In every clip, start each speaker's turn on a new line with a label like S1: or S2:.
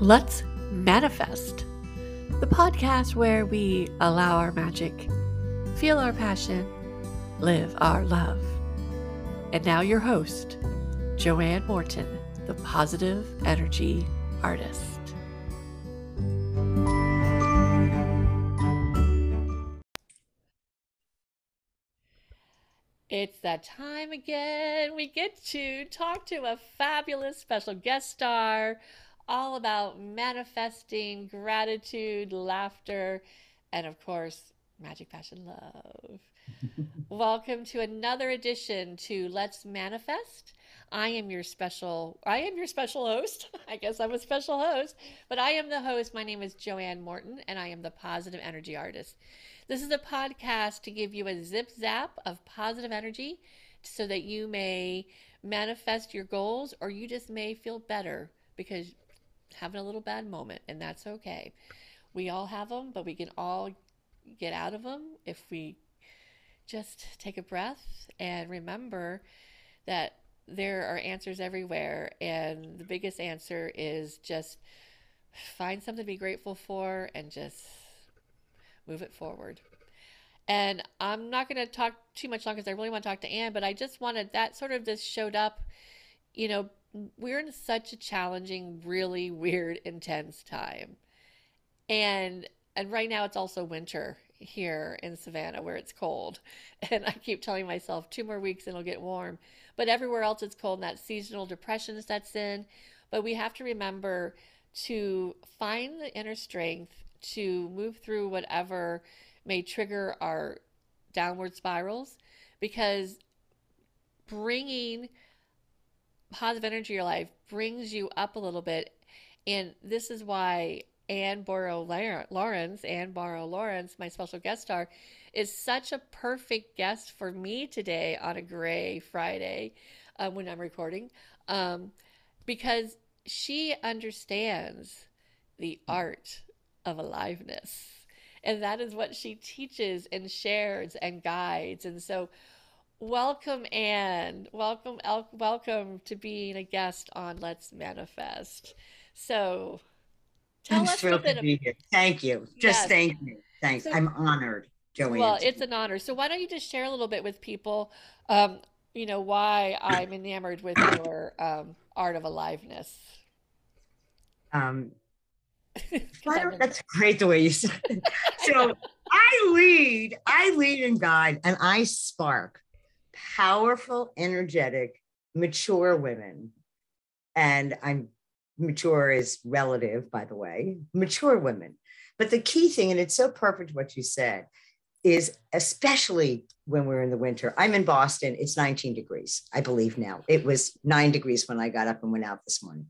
S1: Let's Manifest, the podcast where we allow our magic, feel our passion, live our love. And now, your host, Joanne Morton, the positive energy artist. It's that time again. We get to talk to a fabulous special guest star all about manifesting gratitude, laughter, and of course, magic, passion, love. Welcome to another edition to Let's Manifest. I am your special I am your special host. I guess I'm a special host, but I am the host. My name is Joanne Morton and I am the positive energy artist. This is a podcast to give you a zip zap of positive energy so that you may manifest your goals or you just may feel better because having a little bad moment, and that's okay. We all have them, but we can all get out of them if we just take a breath and remember that there are answers everywhere. And the biggest answer is just find something to be grateful for and just move it forward. And I'm not going to talk too much longer because I really want to talk to Anne, but I just wanted that sort of just showed up, you know, we're in such a challenging, really weird, intense time. And and right now it's also winter here in Savannah where it's cold. And I keep telling myself two more weeks and it'll get warm. But everywhere else it's cold and that seasonal depression sets in. But we have to remember to find the inner strength to move through whatever may trigger our downward spirals because bringing positive energy in your life brings you up a little bit. And this is why Anne Borrow Lawrence, Anne Borow-Lawrence, my special guest star, is such a perfect guest for me today on a gray Friday uh, when I'm recording um, because she understands the art of aliveness. And that is what she teaches and shares and guides. And so Welcome, Anne. Welcome, el- welcome to being a guest on Let's Manifest. So,
S2: tell I'm us thrilled to be here. Thank you. Just yes. thank you. Thanks. So, I'm honored, Joanne.
S1: Well, it's an honor. So, why don't you just share a little bit with people? Um, you know why I'm enamored with your um, art of aliveness.
S2: Um, that's great the way you said it. So I lead, I lead and guide, and I spark powerful, energetic, mature women. And I'm mature is relative, by the way, mature women. But the key thing, and it's so perfect what you said, is especially when we're in the winter. I'm in Boston, it's 19 degrees, I believe now. It was nine degrees when I got up and went out this morning.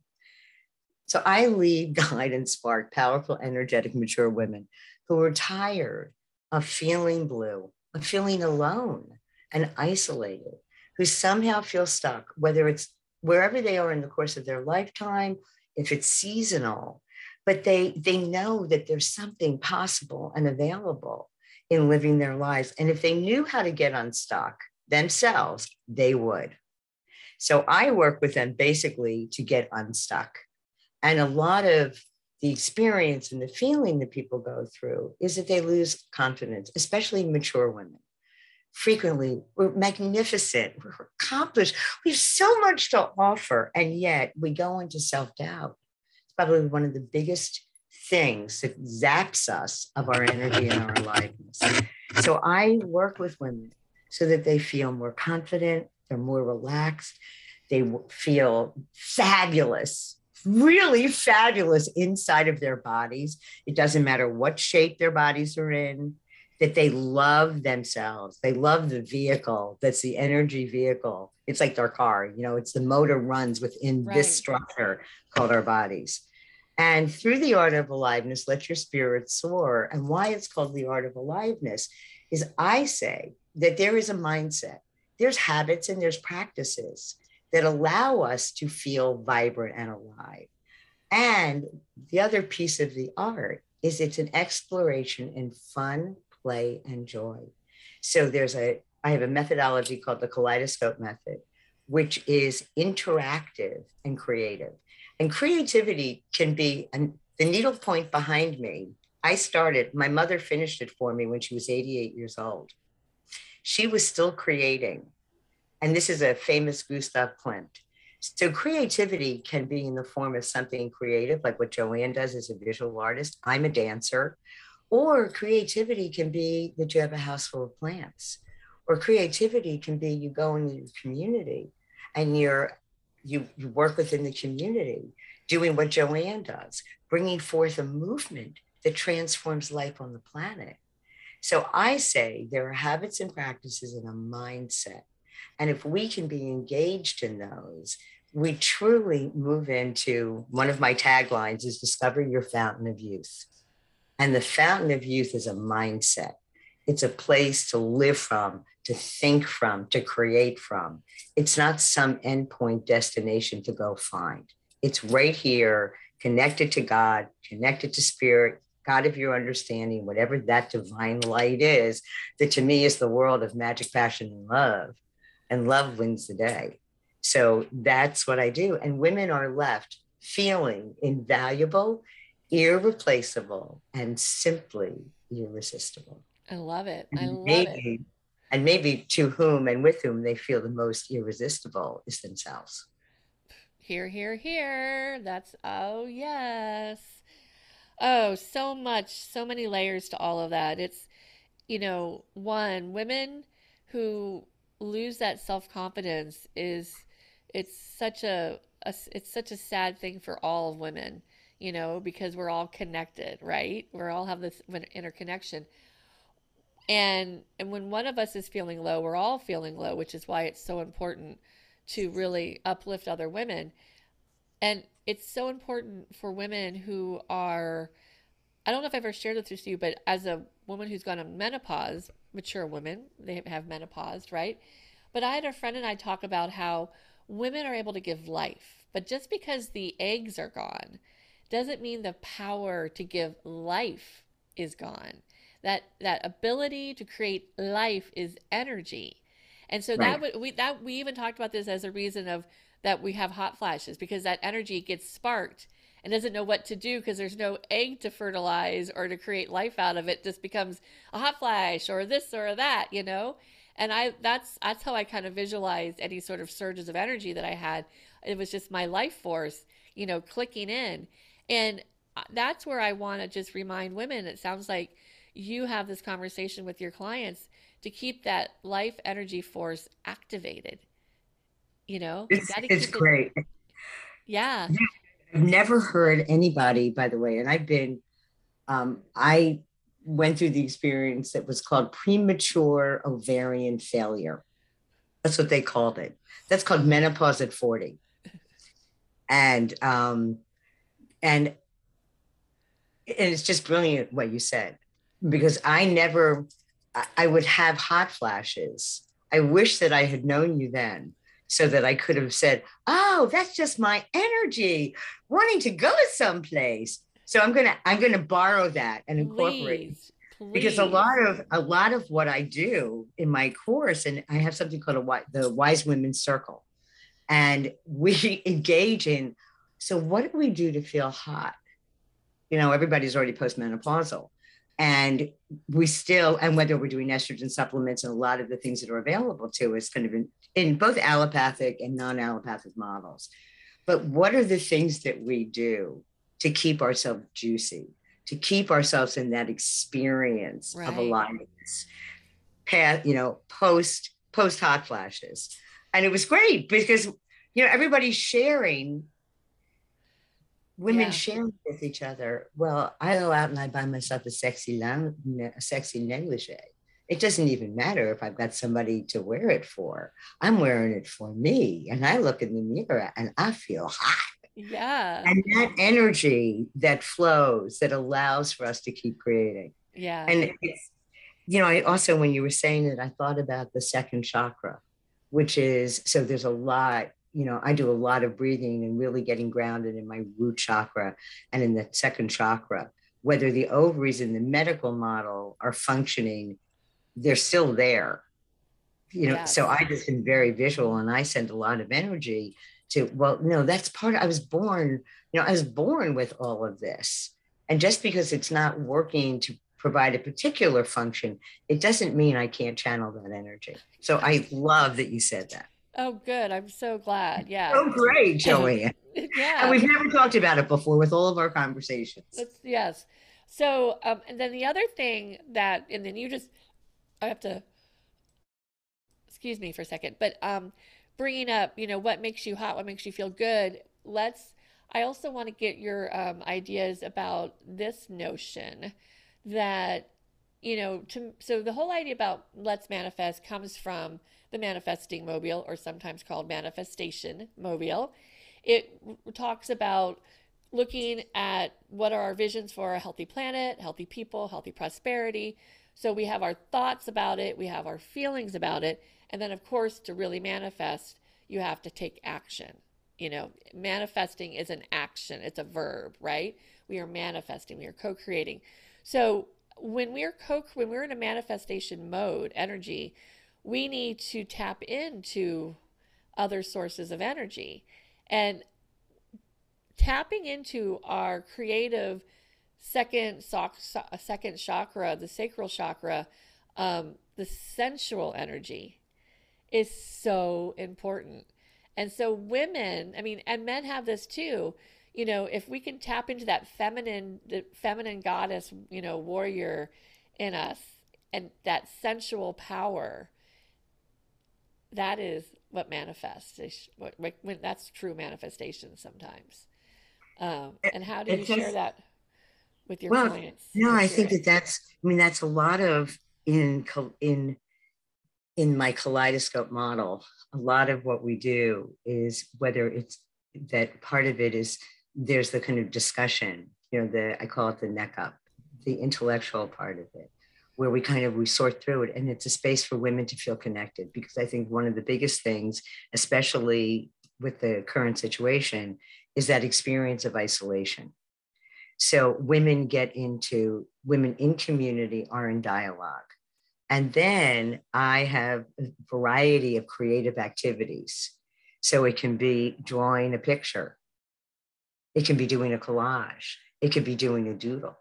S2: So I lead, guide, and spark powerful, energetic, mature women who are tired of feeling blue, of feeling alone, and isolated who somehow feel stuck, whether it's wherever they are in the course of their lifetime, if it's seasonal, but they they know that there's something possible and available in living their lives. And if they knew how to get unstuck themselves, they would. So I work with them basically to get unstuck. And a lot of the experience and the feeling that people go through is that they lose confidence, especially mature women frequently. We're magnificent, we're accomplished, we have so much to offer, and yet we go into self doubt. It's probably one of the biggest things that zaps us of our energy and our aliveness. So I work with women so that they feel more confident, they're more relaxed, they feel fabulous really fabulous inside of their bodies. It doesn't matter what shape their bodies are in, that they love themselves. They love the vehicle that's the energy vehicle. It's like their car, you know, it's the motor runs within right. this structure called our bodies. And through the art of aliveness, let your spirit soar. And why it's called the art of aliveness is I say that there is a mindset, there's habits and there's practices that allow us to feel vibrant and alive. And the other piece of the art is it's an exploration in fun, play, and joy. So there's a, I have a methodology called the kaleidoscope method, which is interactive and creative. And creativity can be and the needle point behind me. I started, my mother finished it for me when she was 88 years old. She was still creating. And this is a famous Gustav Klimt. So creativity can be in the form of something creative, like what Joanne does as a visual artist. I'm a dancer. Or creativity can be that you have a house full of plants. Or creativity can be you go into your community and you're you, you work within the community doing what Joanne does, bringing forth a movement that transforms life on the planet. So I say there are habits and practices and a mindset and if we can be engaged in those, we truly move into one of my taglines is discover your fountain of youth. And the fountain of youth is a mindset. It's a place to live from, to think from, to create from. It's not some endpoint destination to go find. It's right here, connected to God, connected to spirit, God of your understanding, whatever that divine light is, that to me is the world of magic, passion, and love and love wins the day. So that's what I do. And women are left feeling invaluable, irreplaceable, and simply irresistible.
S1: I love it. I love maybe,
S2: it. And maybe to whom and with whom they feel the most irresistible is themselves.
S1: Here, here, here. That's, oh, yes. Oh, so much, so many layers to all of that. It's, you know, one, women who lose that self-confidence is it's such a, a it's such a sad thing for all of women you know because we're all connected right we're all have this interconnection and and when one of us is feeling low we're all feeling low which is why it's so important to really uplift other women and it's so important for women who are i don't know if i've ever shared this with you but as a woman who's gone on menopause mature women, they have menopause, right? But I had a friend and I talk about how women are able to give life. But just because the eggs are gone doesn't mean the power to give life is gone. That that ability to create life is energy. And so right. that would we that we even talked about this as a reason of that we have hot flashes because that energy gets sparked and doesn't know what to do because there's no egg to fertilize or to create life out of it just becomes a hot flash or this or that you know and i that's that's how i kind of visualized any sort of surges of energy that i had it was just my life force you know clicking in and uh, that's where i want to just remind women it sounds like you have this conversation with your clients to keep that life energy force activated you know
S2: it's, it's great
S1: it, yeah.
S2: yeah I've never heard anybody, by the way, and I've been, um, I went through the experience that was called premature ovarian failure. That's what they called it. That's called menopause at 40. And um, and and it's just brilliant what you said because I never I would have hot flashes. I wish that I had known you then so that I could have said, "Oh, that's just my energy wanting to go someplace." So I'm gonna I'm gonna borrow that and incorporate please, please. because a lot of a lot of what I do in my course, and I have something called a the Wise Women's Circle, and we engage in. So what do we do to feel hot? You know, everybody's already postmenopausal and we still and whether we're doing estrogen supplements and a lot of the things that are available to us kind of in, in both allopathic and non-allopathic models but what are the things that we do to keep ourselves juicy to keep ourselves in that experience right. of aliveness past you know post post hot flashes and it was great because you know everybody's sharing women yeah. sharing with each other. Well, I go out and I buy myself a sexy lang- a sexy negligee. It doesn't even matter if I've got somebody to wear it for. I'm wearing it for me, and I look in the mirror and I feel hot.
S1: Yeah.
S2: And that energy that flows that allows for us to keep creating.
S1: Yeah.
S2: And it's, you know, I also, when you were saying it, I thought about the second chakra, which is so there's a lot you know, I do a lot of breathing and really getting grounded in my root chakra and in the second chakra. Whether the ovaries in the medical model are functioning, they're still there. you know, yes. so I just been very visual and I send a lot of energy to, well, no, that's part of, I was born, you know, I was born with all of this. And just because it's not working to provide a particular function, it doesn't mean I can't channel that energy. So I love that you said that.
S1: Oh, good. I'm so glad. Yeah.
S2: Oh, great, Joanne. yeah. And we've never talked about it before with all of our conversations.
S1: That's, yes. So, um, and then the other thing that, and then you just, I have to, excuse me for a second, but um, bringing up, you know, what makes you hot, what makes you feel good. Let's, I also want to get your um, ideas about this notion that you know to so the whole idea about let's manifest comes from the manifesting mobile or sometimes called manifestation mobile. It talks about looking at what are our visions for a healthy planet healthy people healthy prosperity. So we have our thoughts about it we have our feelings about it and then of course to really manifest you have to take action. You know manifesting is an action it's a verb right? We are manifesting we are co-creating. So when we're co when we're in a manifestation mode, energy, we need to tap into other sources of energy. And tapping into our creative second second chakra, the sacral chakra, um, the sensual energy is so important. And so women, I mean, and men have this too you know, if we can tap into that feminine, the feminine goddess, you know, warrior in us and that sensual power, that is what manifests. What, when that's true manifestation sometimes. Um, and how do you share that with your well, clients?
S2: No, I think that that's. I mean, that's a lot of in in in my kaleidoscope model. A lot of what we do is whether it's that part of it is there's the kind of discussion, you know, the I call it the neck up, the intellectual part of it, where we kind of we sort through it, and it's a space for women to feel connected. Because I think one of the biggest things, especially with the current situation, is that experience of isolation. So women get into women in community are in dialogue. And then I have a variety of creative activities. So it can be drawing a picture, it can be doing a collage. It could be doing a doodle.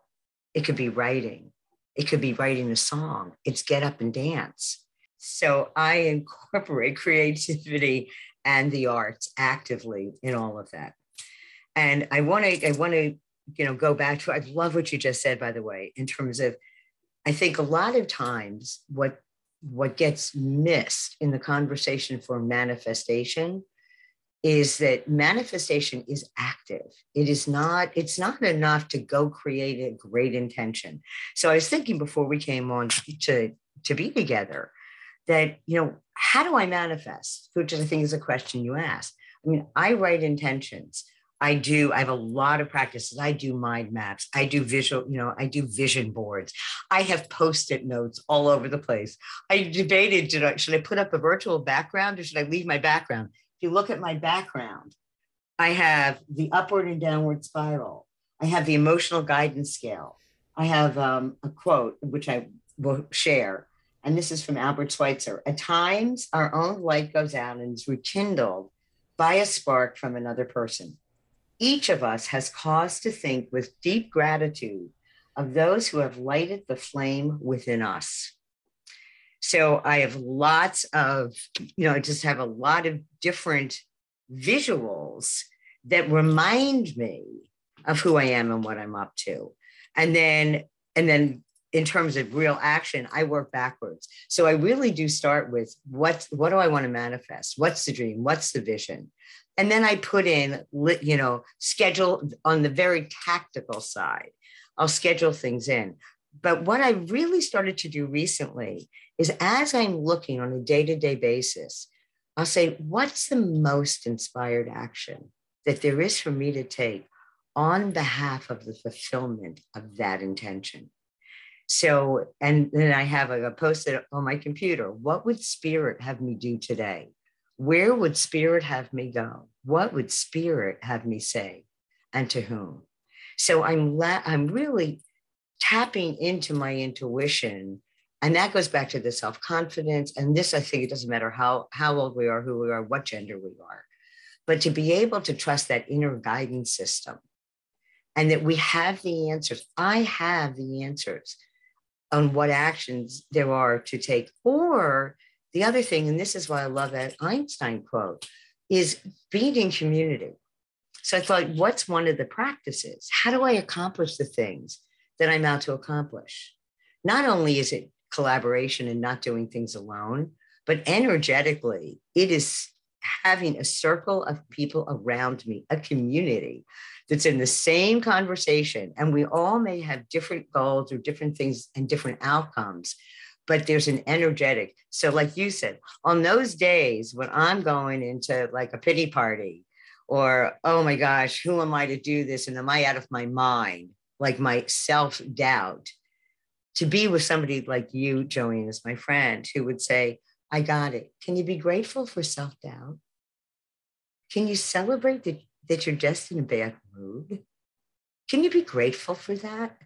S2: It could be writing. It could be writing a song. It's get up and dance. So I incorporate creativity and the arts actively in all of that. And I want to, I want to, you know, go back to, I love what you just said, by the way, in terms of, I think a lot of times what, what gets missed in the conversation for manifestation is that manifestation is active. It is not it's not enough to go create a great intention. So i was thinking before we came on to to be together that you know how do i manifest? Which i think is a question you asked i mean i write intentions. I do i have a lot of practices. I do mind maps. I do visual you know i do vision boards. I have post-it notes all over the place. I debated I, should I put up a virtual background or should i leave my background if you look at my background, I have the upward and downward spiral. I have the emotional guidance scale. I have um, a quote, which I will share. And this is from Albert Schweitzer. At times, our own light goes out and is rekindled by a spark from another person. Each of us has cause to think with deep gratitude of those who have lighted the flame within us. So I have lots of, you know, I just have a lot of different visuals that remind me of who I am and what I'm up to. And then, and then in terms of real action, I work backwards. So I really do start with what what do I want to manifest? What's the dream? What's the vision? And then I put in, you know, schedule on the very tactical side. I'll schedule things in. But what I really started to do recently is as I'm looking on a day to day basis, I'll say, what's the most inspired action that there is for me to take on behalf of the fulfillment of that intention? So, and then I have a, post it on my computer. What would spirit have me do today? Where would spirit have me go? What would spirit have me say? And to whom? So I'm la- I'm really tapping into my intuition and that goes back to the self-confidence and this i think it doesn't matter how how old we are who we are what gender we are but to be able to trust that inner guidance system and that we have the answers. I have the answers on what actions there are to take. Or the other thing and this is why i love that einstein quote is being in community. So i thought what's one of the practices? How do i accomplish the things that i'm out to accomplish? Not only is it collaboration and not doing things alone, but energetically, it is having a circle of people around me, a community that's in the same conversation. And we all may have different goals or different things and different outcomes, but there's an energetic. So, like you said, on those days when I'm going into like a pity party, or oh my gosh, who am I to do this? And am I out of my mind? Like my self doubt to be with somebody like you, Joanne, as my friend, who would say, I got it. Can you be grateful for self doubt? Can you celebrate that, that you're just in a bad mood? Can you be grateful for that?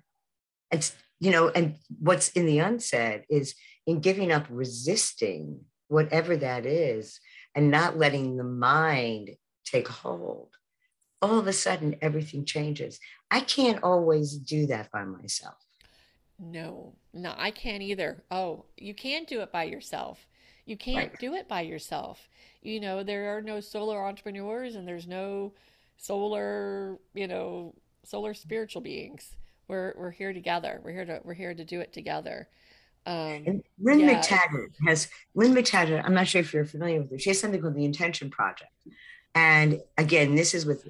S2: And, you know, and what's in the unsaid is in giving up resisting whatever that is and not letting the mind take hold, all of a sudden everything changes. I can't always do that by myself.
S1: No, no, I can't either. Oh, you can't do it by yourself. You can't
S2: Right.
S1: do it by yourself. You know, there are no solar entrepreneurs and there's no solar, you know, solar spiritual beings. We're we're here together. We're here to we're here to do it together. Um,
S2: And Lynne
S1: yeah,
S2: McTaggart has, Lynne McTaggart, I'm not sure if you're familiar with her. She has something called the Intention Project. And again, this is with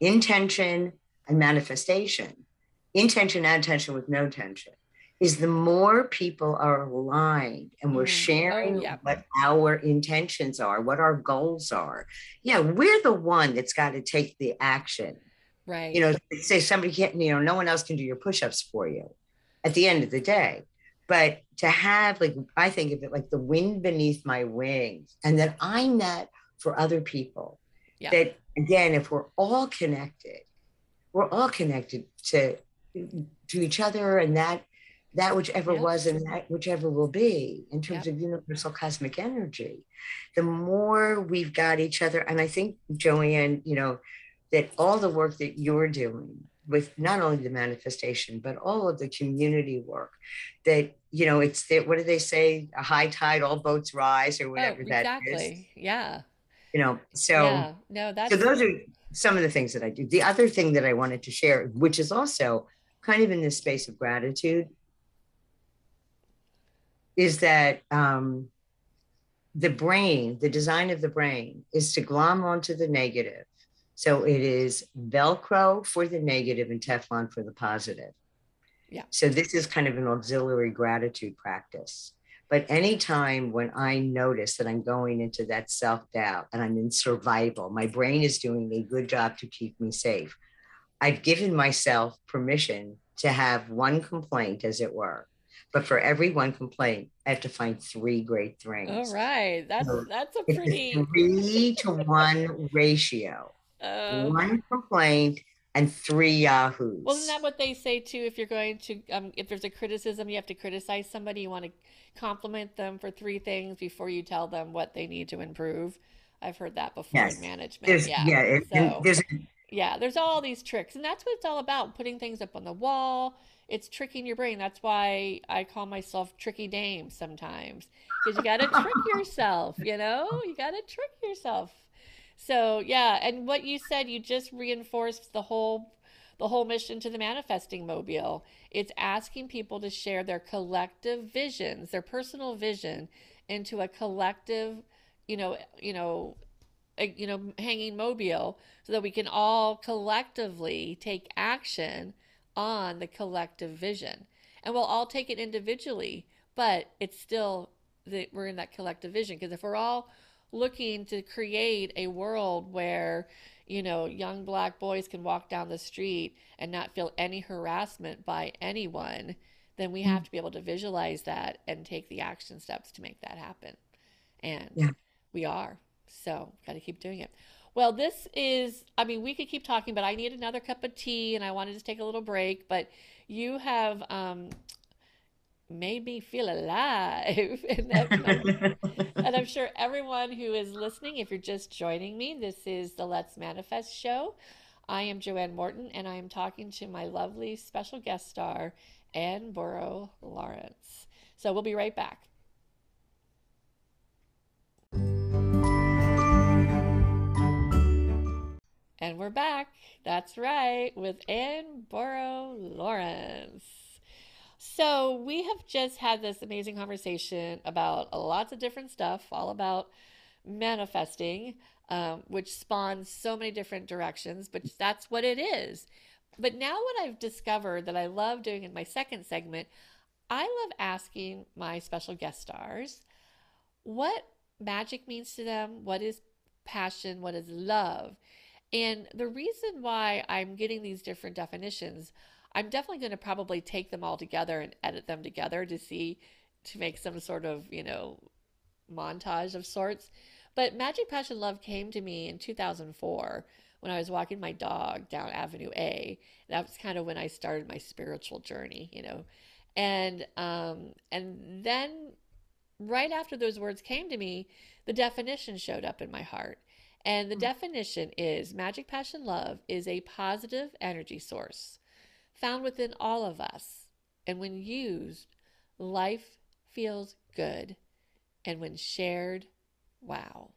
S2: intention and manifestation. Intention and tension with no tension is the more people are aligned and we're
S1: mm, oh
S2: sharing
S1: yeah,
S2: what our intentions are, what our goals are. Yeah, we're the one that's got to take the action.
S1: Right.
S2: You know, say somebody can't, you know, no one else can do your push-ups for you at the end of the day. But to have like I think of it like the wind beneath my wings, and that I'm that for other people.
S1: Yeah.
S2: That again, if we're all connected, we're all connected to to each other and that that whichever
S1: Yep.
S2: was and that whichever will be in terms
S1: Yep.
S2: of universal cosmic energy the more we've got each other and i think joanne you know that all the work that you're doing with not only the manifestation but all of the community work that you know it's that what do they say a high tide all boats rise or
S1: Oh,
S2: whatever that is.
S1: Yeah.
S2: you know so
S1: Yeah. No,
S2: so those are some of the things that I do. The other thing that I wanted to share, which is also kind of in this space of gratitude, is that um, the brain, the design of the brain, is to glom onto the negative. So it is Velcro for the negative and Teflon for the positive.
S1: yeah.
S2: So this is kind of an auxiliary gratitude practice. But anytime when I notice that I'm going into that self doubt and I'm in survival, my brain is doing a good job to keep me safe. I've given myself permission to have one complaint, as it were. But for every one complaint, I have to find three great things.
S1: All right. That's
S2: So
S1: that's a
S2: it's a
S1: pretty
S2: three to one ratio
S1: um
S2: one complaint and three yahoos.
S1: Well, isn't that what they say too? If you're going to, um, if there's a criticism, you have to criticize somebody. You want to compliment them for three things before you tell them what they need to improve. I've heard that before in management.
S2: There's,
S1: Yeah.
S2: yeah,
S1: So,
S2: there's
S1: yeah, there's all these tricks, and that's what it's all about, putting things up on the wall. It's tricking your brain. That's why I call myself Tricky Dame sometimes, because you got to trick yourself, you know? You got to trick yourself. So, yeah, and what you said, you just reinforced the whole the whole mission to the manifesting mobile. It's asking people to share their collective visions, their personal vision into a collective, you know, you know, you know, hanging mobile so that we can all collectively take action on the collective vision. And we'll all take it individually, but it's still that we're in that collective vision because if we're all looking to create a world where you know young black boys can walk down the street and not feel any harassment by anyone then we have mm. to be able to visualize that and take the action steps to make that happen and
S2: yeah.
S1: we are so got to keep doing it well this is i mean we could keep talking but i need another cup of tea and i wanted to take a little break but you have um, made me feel alive. and, that, and, I'm sure everyone who is listening, if you're just joining me, this is the Let's Manifest show. I am Joanne Morton, and I am talking to my lovely special guest star, Ann Borrow Lawrence. So we'll be right back. And we're back. That's right, with Ann Borrow Lawrence. So, we have just had this amazing conversation about lots of different stuff, all about manifesting, um, which spawns so many different directions, but that's what it is. But now, what I've discovered that I love doing in my second segment, I love asking my special guest stars what magic means to them, what is passion, what is love. And the reason why I'm getting these different definitions, I'm definitely going to probably take them all together and edit them together to see, to make some sort of, you know, montage of sorts. But Magic Passion Love came to me in 2004 when I was walking my dog down Avenue A. That was kind of when I started my spiritual journey, you know. And um and then right after those words came to me, the definition showed up in my heart. And the mm. definition is magic passion love is a positive energy source found within all of us. And when used, life feels good. And when shared, wow.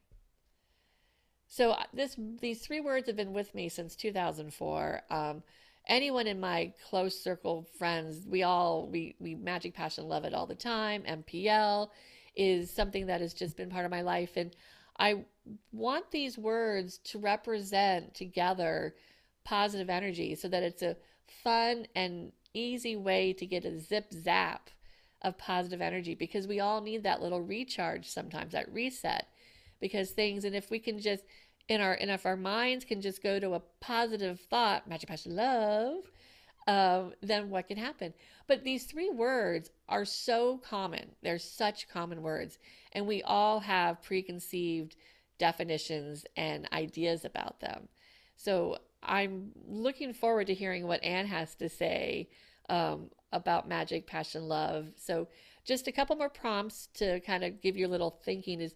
S1: So uh, this these three words have been with me since 2004. Um, anyone in my close circle friends, we all we we magic passion love it all the time. MPL is something that has just been part of my life and I want these words to represent together positive energy so that it's a fun and easy way to get a zip zap of positive energy because we all need that little recharge sometimes, that reset. Because things, and if we can just in our and if our minds can just go to a positive thought, magic passion love, um, then what can happen? But these three words are so common. They're such common words. And we all have preconceived definitions and ideas about them. So I'm looking forward to hearing what Anne has to say um, about magic, passion, love. So just a couple more prompts to kind of give you a little thinking is,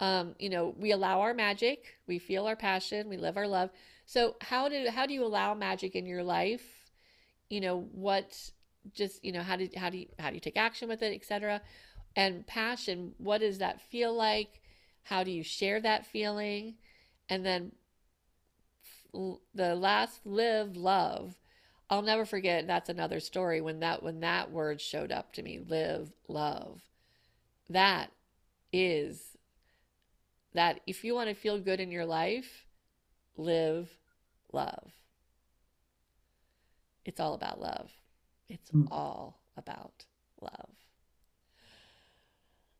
S1: um, you know, we allow our magic, we feel our passion, we live our love. So how do how do you allow magic in your life? You know what just you know how do how do you how do you take action with it etc and passion what does that feel like? How do you share that feeling? And then the last live love. I'll never forget that's another story when that when that word showed up to me live love. That is that if you want to feel good in your life live love it's all about love. It's mm. all about love.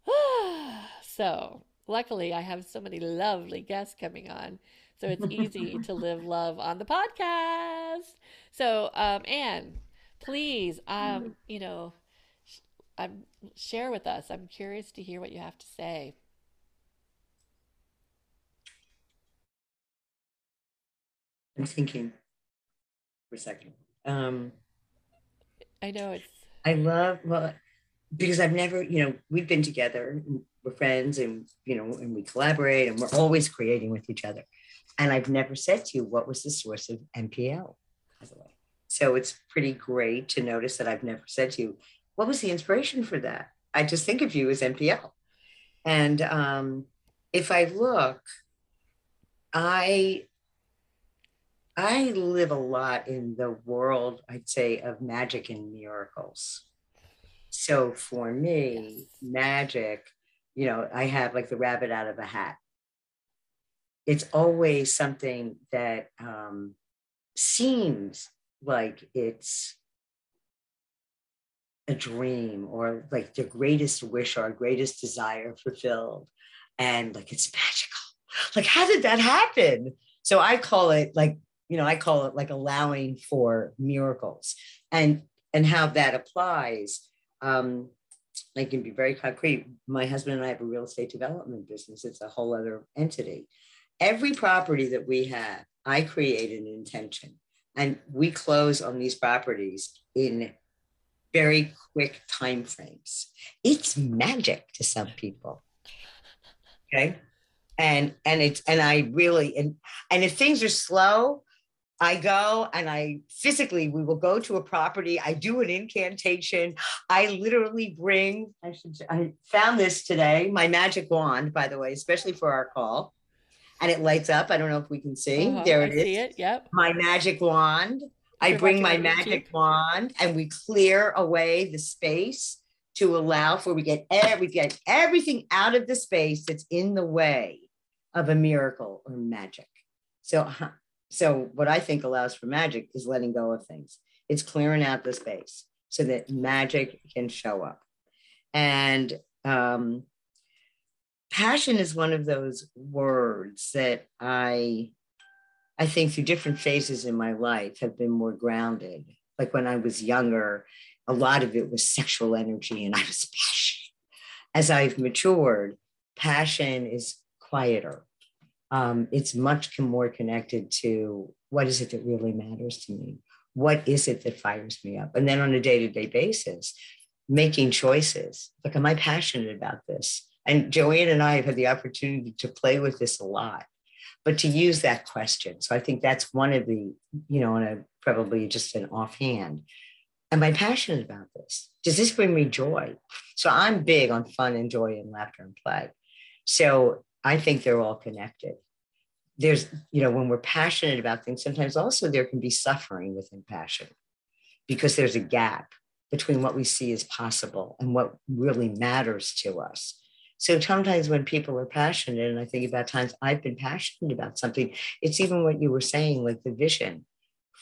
S1: so, luckily, I have so many lovely guests coming on. So it's easy to live love on the podcast. So, um, Anne, please, um, you know, sh- um, share with us. I'm curious to hear what you have to say.
S2: I'm thinking for a second. Um,
S1: I know it's.
S2: I love well because I've never, you know, we've been together, we're friends, and you know, and we collaborate, and we're always creating with each other. And I've never said to you what was the source of MPL, by the way. So it's pretty great to notice that I've never said to you what was the inspiration for that. I just think of you as MPL, and um, if I look, I I live a lot in the world, I'd say, of magic and miracles. So for me, yes. magic, you know, I have like the rabbit out of a hat. It's always something that um, seems like it's a dream or like the greatest wish or greatest desire fulfilled. And like it's magical. Like, how did that happen? So I call it like you know, I call it like allowing for miracles and and how that applies. Um, I can be very concrete. My husband and I have a real estate development business. It's a whole other entity. Every property that we have, I create an intention and we close on these properties in very quick time frames. It's magic to some people. Okay. And and it's and I really and and if things are slow, I go and I physically, we will go to a property. I do an incantation. I literally bring, I should, I found this today, my magic wand, by the way, especially for our call. And it lights up. I don't know if we can see. Uh-huh, there it I is. See it. Yep. My magic wand. I bring my magic wand and we clear away the space to allow for we get every get everything out of the space that's in the way of a miracle or magic. So so what I think allows for magic is letting go of things. It's clearing out the space so that magic can show up. And um, passion is one of those words that I I think through different phases in my life have been more grounded. Like when I was younger, a lot of it was sexual energy and I was passionate. As I've matured, passion is quieter um, it's much more connected to what is it that really matters to me? What is it that fires me up? And then on a day to day basis, making choices. Like, am I passionate about this? And Joanne and I have had the opportunity to play with this a lot, but to use that question. So I think that's one of the, you know, and a, probably just an offhand. Am I passionate about this? Does this bring me joy? So I'm big on fun and joy and laughter and play. So I think they're all connected. There's, you know, when we're passionate about things, sometimes also there can be suffering within passion because there's a gap between what we see as possible and what really matters to us. So sometimes when people are passionate, and I think about times I've been passionate about something, it's even what you were saying, like the vision,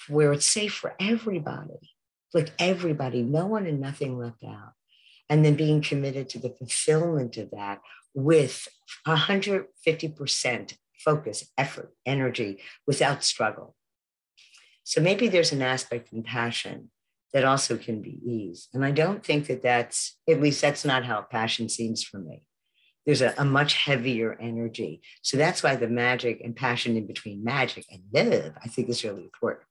S2: where it's safe for everybody, like everybody, no one and nothing left out. And then being committed to the fulfillment of that with 150% focus, effort, energy without struggle. So maybe there's an aspect in passion that also can be ease. And I don't think that that's, at least that's not how passion seems for me. There's a, a much heavier energy. So that's why the magic and passion in between magic and love, I think is really important.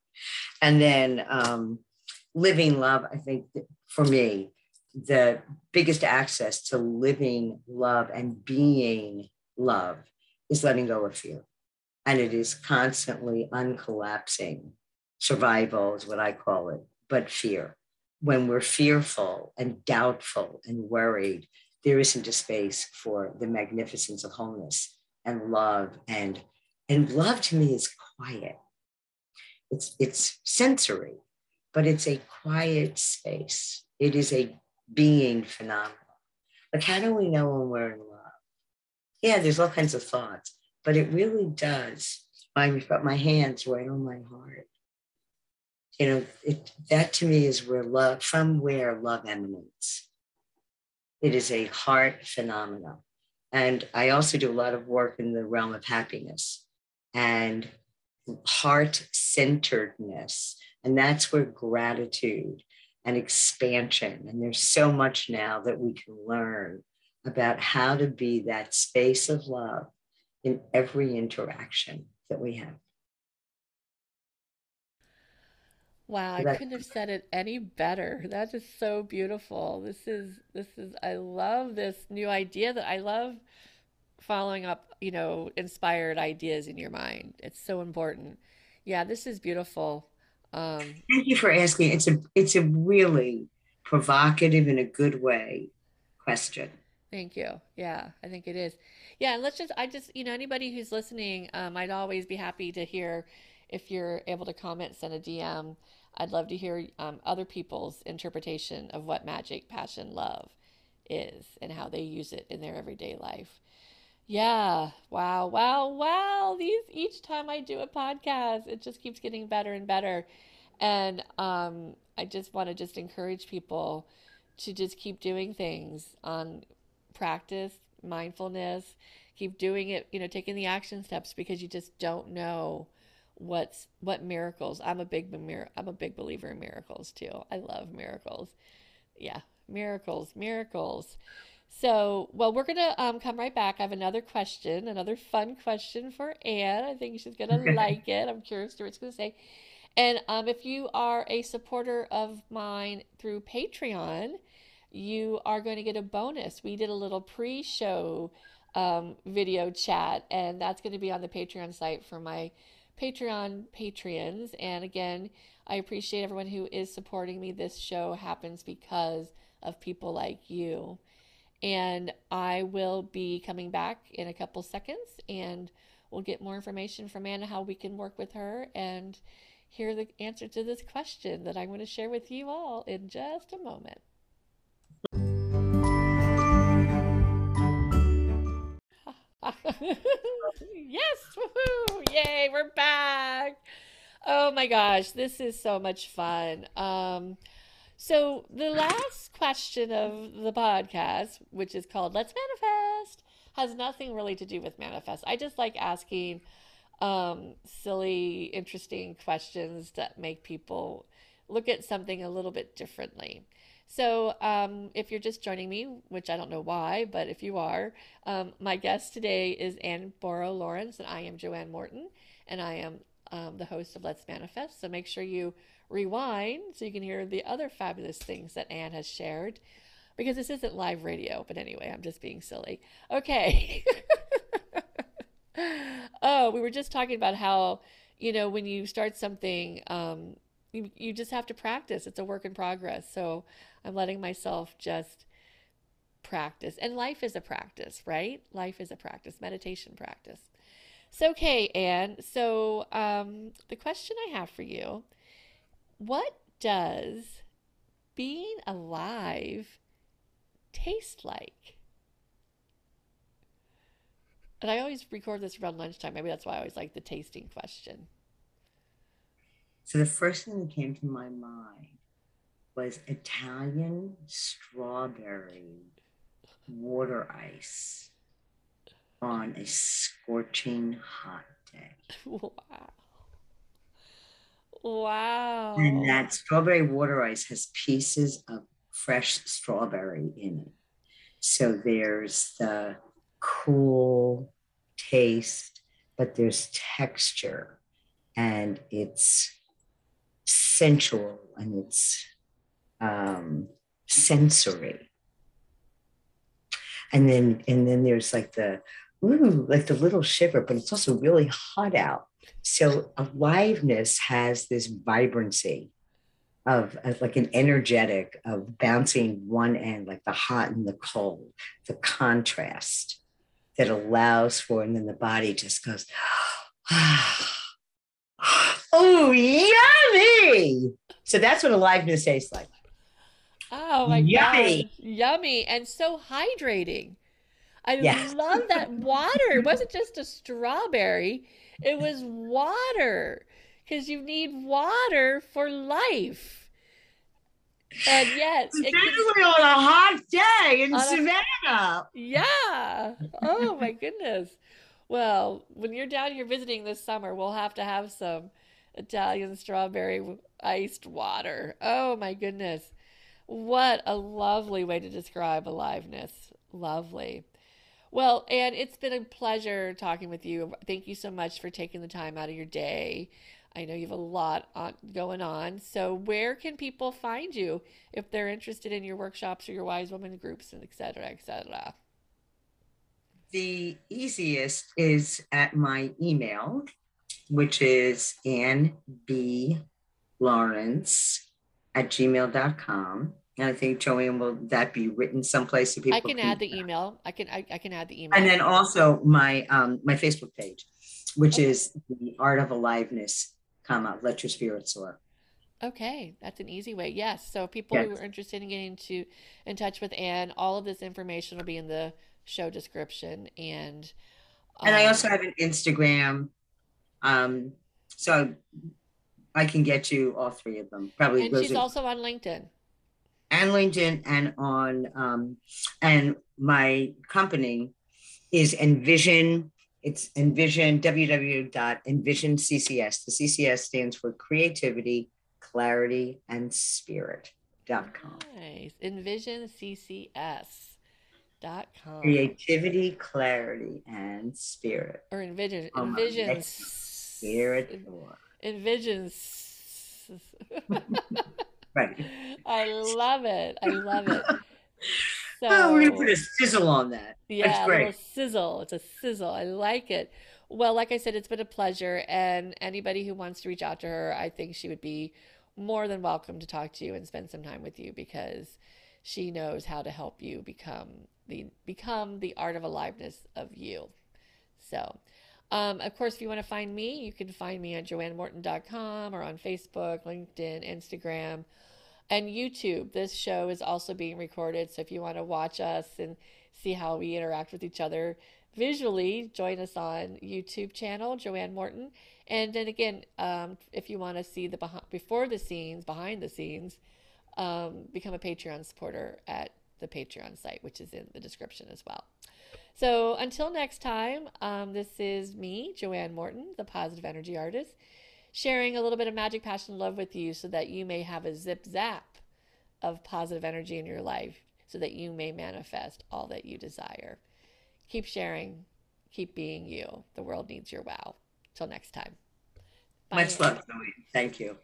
S2: And then um, living love, I think for me, the biggest access to living love and being love is letting go of fear. And it is constantly uncollapsing. Survival is what I call it, but fear. When we're fearful and doubtful and worried, there isn't a space for the magnificence of wholeness and love. And, and love to me is quiet. It's, it's sensory, but it's a quiet space. It is a being phenomenal. Like, how do we know when we're in love? Yeah, there's all kinds of thoughts, but it really does me about my hands right on my heart. You know, it, that to me is where love, from where love emanates. It is a heart phenomenon. And I also do a lot of work in the realm of happiness and heart centeredness. And that's where gratitude and expansion. And there's so much now that we can learn about how to be that space of love in every interaction that we have.
S1: Wow, I couldn't have said it any better. That is so beautiful. This is this is I love this new idea that I love following up, you know, inspired ideas in your mind. It's so important. Yeah, this is beautiful.
S2: Um, Thank you for asking. It's a it's a really provocative in a good way question.
S1: Thank you. Yeah, I think it is. Yeah, and let's just I just you know anybody who's listening, um, I'd always be happy to hear if you're able to comment, send a DM. I'd love to hear um, other people's interpretation of what magic, passion, love is and how they use it in their everyday life. Yeah. Wow. Wow. Wow. These each time I do a podcast, it just keeps getting better and better. And um, I just want to just encourage people to just keep doing things on practice, mindfulness, keep doing it, you know, taking the action steps because you just don't know what's what miracles. I'm a big I'm a big believer in miracles too. I love miracles. Yeah, miracles, miracles. So, well, we're going to um, come right back. I have another question, another fun question for Anne. I think she's going to like it. I'm curious to what she's going to say. And um, if you are a supporter of mine through Patreon, you are going to get a bonus. We did a little pre show um, video chat, and that's going to be on the Patreon site for my Patreon patrons. And again, I appreciate everyone who is supporting me. This show happens because of people like you. And I will be coming back in a couple seconds and we'll get more information from Anne how we can work with her and hear the answer to this question that I'm going to share with you all in just a moment. yes, woohoo! Yay, we're back. Oh my gosh, this is so much fun. Um, so the last question of the podcast, which is called "Let's Manifest," has nothing really to do with manifest. I just like asking um, silly, interesting questions that make people look at something a little bit differently. So, um, if you're just joining me, which I don't know why, but if you are, um, my guest today is Anne Borow-Lawrence, and I am Joanne Morton, and I am um, the host of Let's Manifest. So, make sure you rewind so you can hear the other fabulous things that Anne has shared, because this isn't live radio. But anyway, I'm just being silly. Okay. oh, we were just talking about how, you know, when you start something, um, you, you just have to practice. It's a work in progress. So, I'm letting myself just practice. And life is a practice, right? Life is a practice, meditation practice. So, okay, Anne. so um, the question I have for you what does being alive taste like? And I always record this around lunchtime. Maybe that's why I always like the tasting question.
S2: So the first thing that came to my mind was Italian strawberry water ice on a scorching hot day.
S1: Wow. Wow.
S2: And that strawberry water ice has pieces of fresh strawberry in it. So there's the cool taste, but there's texture and it's sensual and it's um, sensory. And then and then there's like the ooh, like the little shiver, but it's also really hot out. So aliveness has this vibrancy of, of, like an energetic of bouncing one end, like the hot and the cold, the contrast that allows for, and then the body just goes, oh, yummy. So that's what aliveness tastes like.
S1: Oh my yummy. god. Yummy and so hydrating. I yes. love that water. It wasn't just a strawberry, it was water. Because you need water for life. And yet,
S2: especially on a hot day in Savannah. A,
S1: yeah. Oh my goodness. Well, when you're down here visiting this summer, we'll have to have some Italian strawberry iced water. Oh my goodness. What a lovely way to describe aliveness. Lovely. Well, Anne, it's been a pleasure talking with you. Thank you so much for taking the time out of your day. I know you have a lot on, going on. So, where can people find you if they're interested in your workshops or your Wise Woman groups and et cetera, et cetera?
S2: The easiest is at my email, which is Ann B. Lawrence at gmail.com. And I think Joanne, will that be written someplace so people?
S1: I can, add the email. I can I, I can add the email.
S2: And then also my um my Facebook page, which okay. is the Art of Aliveness, comma Let Your Spirit Soar.
S1: Okay, that's an easy way. Yes. So people yes. who are interested in getting to in touch with Anne, all of this information will be in the show description. And
S2: um, and I also um, have an Instagram. Um, so I can get you all three of them. Probably.
S1: And she's are, also on LinkedIn
S2: and LinkedIn and on um, and my company is Envision. It's Envision www.envisionccs. The CCS stands for Creativity, Clarity, and Spirit. Dot Spirit.com.
S1: Nice. EnvisionCCS.com.
S2: Creativity, clarity, and spirit.
S1: Or envision. Oh, envision.
S2: Spirit.
S1: Envision
S2: right.
S1: I love it. I love it.
S2: So, oh, we're gonna put a sizzle on that.
S1: Yeah, a little sizzle. It's a sizzle. I like it. Well, like I said, it's been a pleasure. And anybody who wants to reach out to her, I think she would be more than welcome to talk to you and spend some time with you because she knows how to help you become the become the art of aliveness of you. So, um, of course, if you want to find me, you can find me on joannemorton.com or on Facebook, LinkedIn, Instagram, and YouTube. This show is also being recorded, so if you want to watch us and see how we interact with each other visually, join us on YouTube channel Joanne Morton. And then again, um, if you want to see the behind, before the scenes, behind the scenes, um, become a Patreon supporter at the Patreon site, which is in the description as well. So until next time, um, this is me, Joanne Morton, the positive energy artist, sharing a little bit of magic, passion, and love with you so that you may have a zip zap of positive energy in your life so that you may manifest all that you desire. Keep sharing, keep being you. The world needs your wow. Till next time.
S2: Bye. Much love, Zoe. Thank you.